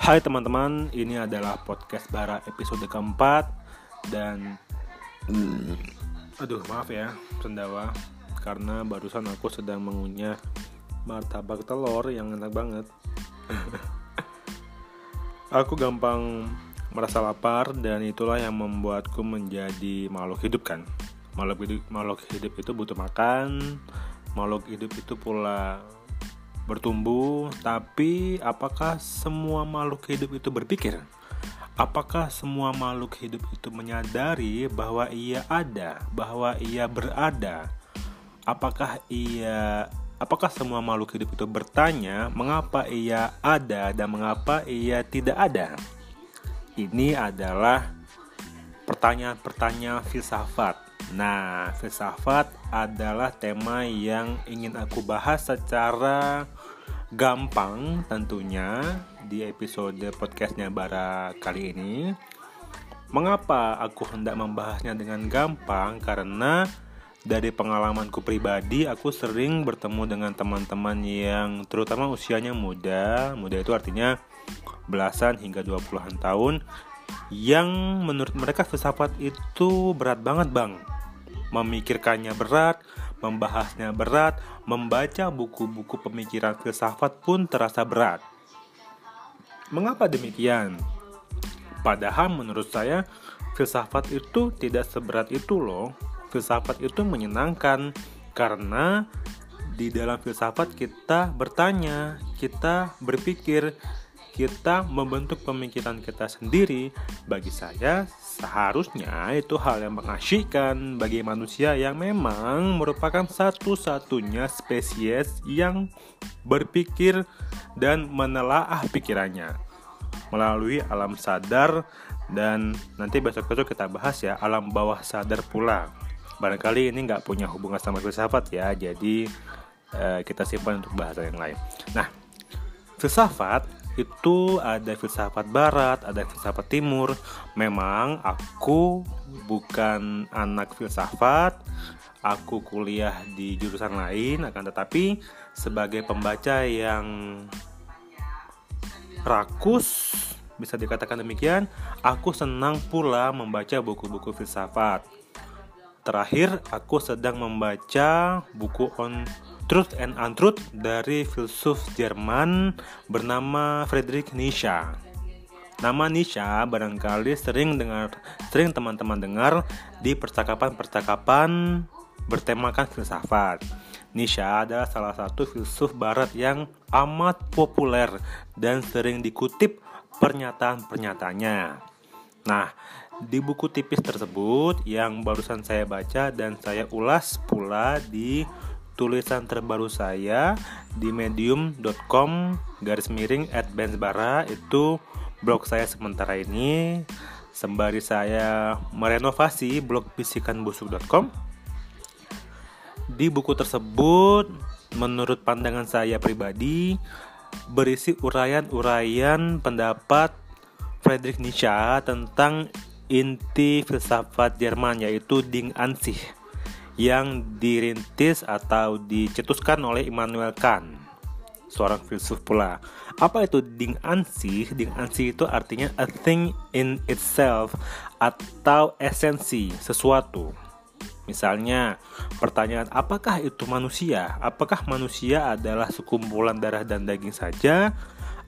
Hai teman-teman, ini adalah podcast Bara episode keempat dan aduh maaf ya sendawa karena barusan aku sedang mengunyah martabak telur yang enak banget. aku gampang merasa lapar dan itulah yang membuatku menjadi makhluk hidup kan. Makhluk hidup, makhluk hidup itu butuh makan, makhluk hidup itu pula bertumbuh, tapi apakah semua makhluk hidup itu berpikir? Apakah semua makhluk hidup itu menyadari bahwa ia ada, bahwa ia berada? Apakah ia apakah semua makhluk hidup itu bertanya mengapa ia ada dan mengapa ia tidak ada? Ini adalah pertanyaan-pertanyaan filsafat. Nah, filsafat adalah tema yang ingin aku bahas secara gampang tentunya di episode podcastnya Bara kali ini. Mengapa aku hendak membahasnya dengan gampang? Karena dari pengalamanku pribadi, aku sering bertemu dengan teman-teman yang terutama usianya muda. Muda itu artinya belasan hingga 20-an tahun yang menurut mereka filsafat itu berat banget bang memikirkannya berat, membahasnya berat, membaca buku-buku pemikiran filsafat pun terasa berat. Mengapa demikian? Padahal menurut saya filsafat itu tidak seberat itu loh. Filsafat itu menyenangkan karena di dalam filsafat kita bertanya, kita berpikir, kita membentuk pemikiran kita sendiri. Bagi saya, seharusnya itu hal yang mengasyikkan bagi manusia yang memang merupakan satu-satunya spesies yang berpikir dan menelaah pikirannya melalui alam sadar dan nanti besok-besok kita bahas ya alam bawah sadar pula. Barangkali ini nggak punya hubungan sama filsafat ya, jadi eh, kita simpan untuk bahasa yang lain. Nah, filsafat itu ada filsafat barat, ada filsafat timur. Memang aku bukan anak filsafat, aku kuliah di jurusan lain, akan tetapi sebagai pembaca yang rakus, bisa dikatakan demikian, aku senang pula membaca buku-buku filsafat. Terakhir, aku sedang membaca buku on Truth and Untruth dari filsuf Jerman bernama Friedrich Nietzsche. Nama Nietzsche barangkali sering dengar, sering teman-teman dengar di percakapan-percakapan bertemakan filsafat. Nietzsche adalah salah satu filsuf barat yang amat populer dan sering dikutip pernyataan-pernyataannya. Nah, di buku tipis tersebut yang barusan saya baca dan saya ulas pula di tulisan terbaru saya di medium.com garis miring at bensbara itu blog saya sementara ini. Sembari saya merenovasi blog bisikanbusuk.com di buku tersebut menurut pandangan saya pribadi berisi uraian-uraian pendapat Friedrich Nietzsche tentang inti filsafat Jerman yaitu Ding an sich yang dirintis atau dicetuskan oleh Immanuel Kant, seorang filsuf pula. Apa itu Ding Ansi? Ding Ansi itu artinya a thing in itself atau esensi sesuatu. Misalnya, pertanyaan apakah itu manusia? Apakah manusia adalah sekumpulan darah dan daging saja?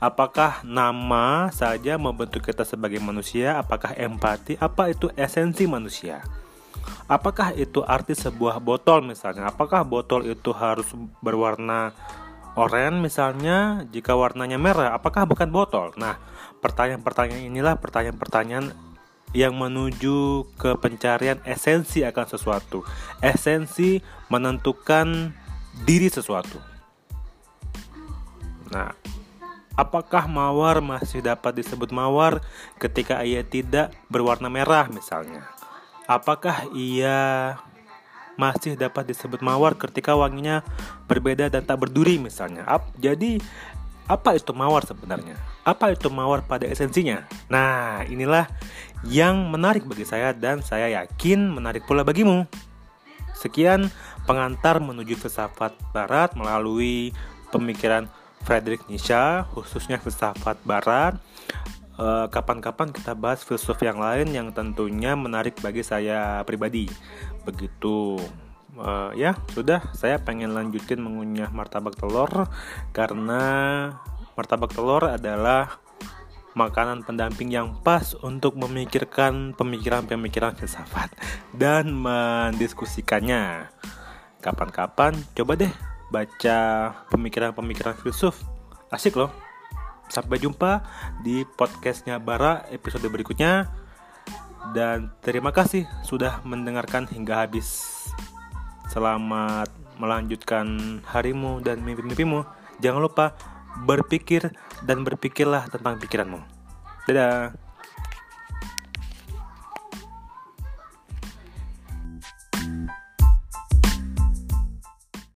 Apakah nama saja membentuk kita sebagai manusia? Apakah empati? Apa itu esensi manusia? Apakah itu arti sebuah botol misalnya? Apakah botol itu harus berwarna oranye misalnya? Jika warnanya merah, apakah bukan botol? Nah, pertanyaan-pertanyaan inilah pertanyaan-pertanyaan yang menuju ke pencarian esensi akan sesuatu. Esensi menentukan diri sesuatu. Nah, apakah mawar masih dapat disebut mawar ketika ia tidak berwarna merah misalnya? Apakah ia masih dapat disebut mawar ketika wanginya berbeda dan tak berduri misalnya? Ap, jadi apa itu mawar sebenarnya? Apa itu mawar pada esensinya? Nah, inilah yang menarik bagi saya dan saya yakin menarik pula bagimu. Sekian pengantar menuju filsafat barat melalui pemikiran Friedrich Nietzsche, khususnya filsafat barat. Eh, kapan-kapan kita bahas filsuf yang lain yang tentunya menarik bagi saya pribadi. Begitu. Uh, ya, sudah saya pengen lanjutin mengunyah martabak telur karena martabak telur adalah makanan pendamping yang pas untuk memikirkan pemikiran-pemikiran filsafat dan mendiskusikannya. Kapan-kapan coba deh baca pemikiran-pemikiran filsuf. Asik loh. Sampai jumpa di podcastnya Bara episode berikutnya. Dan terima kasih sudah mendengarkan hingga habis. Selamat melanjutkan harimu dan mimpi-mimpimu. Jangan lupa berpikir dan berpikirlah tentang pikiranmu. Dadah.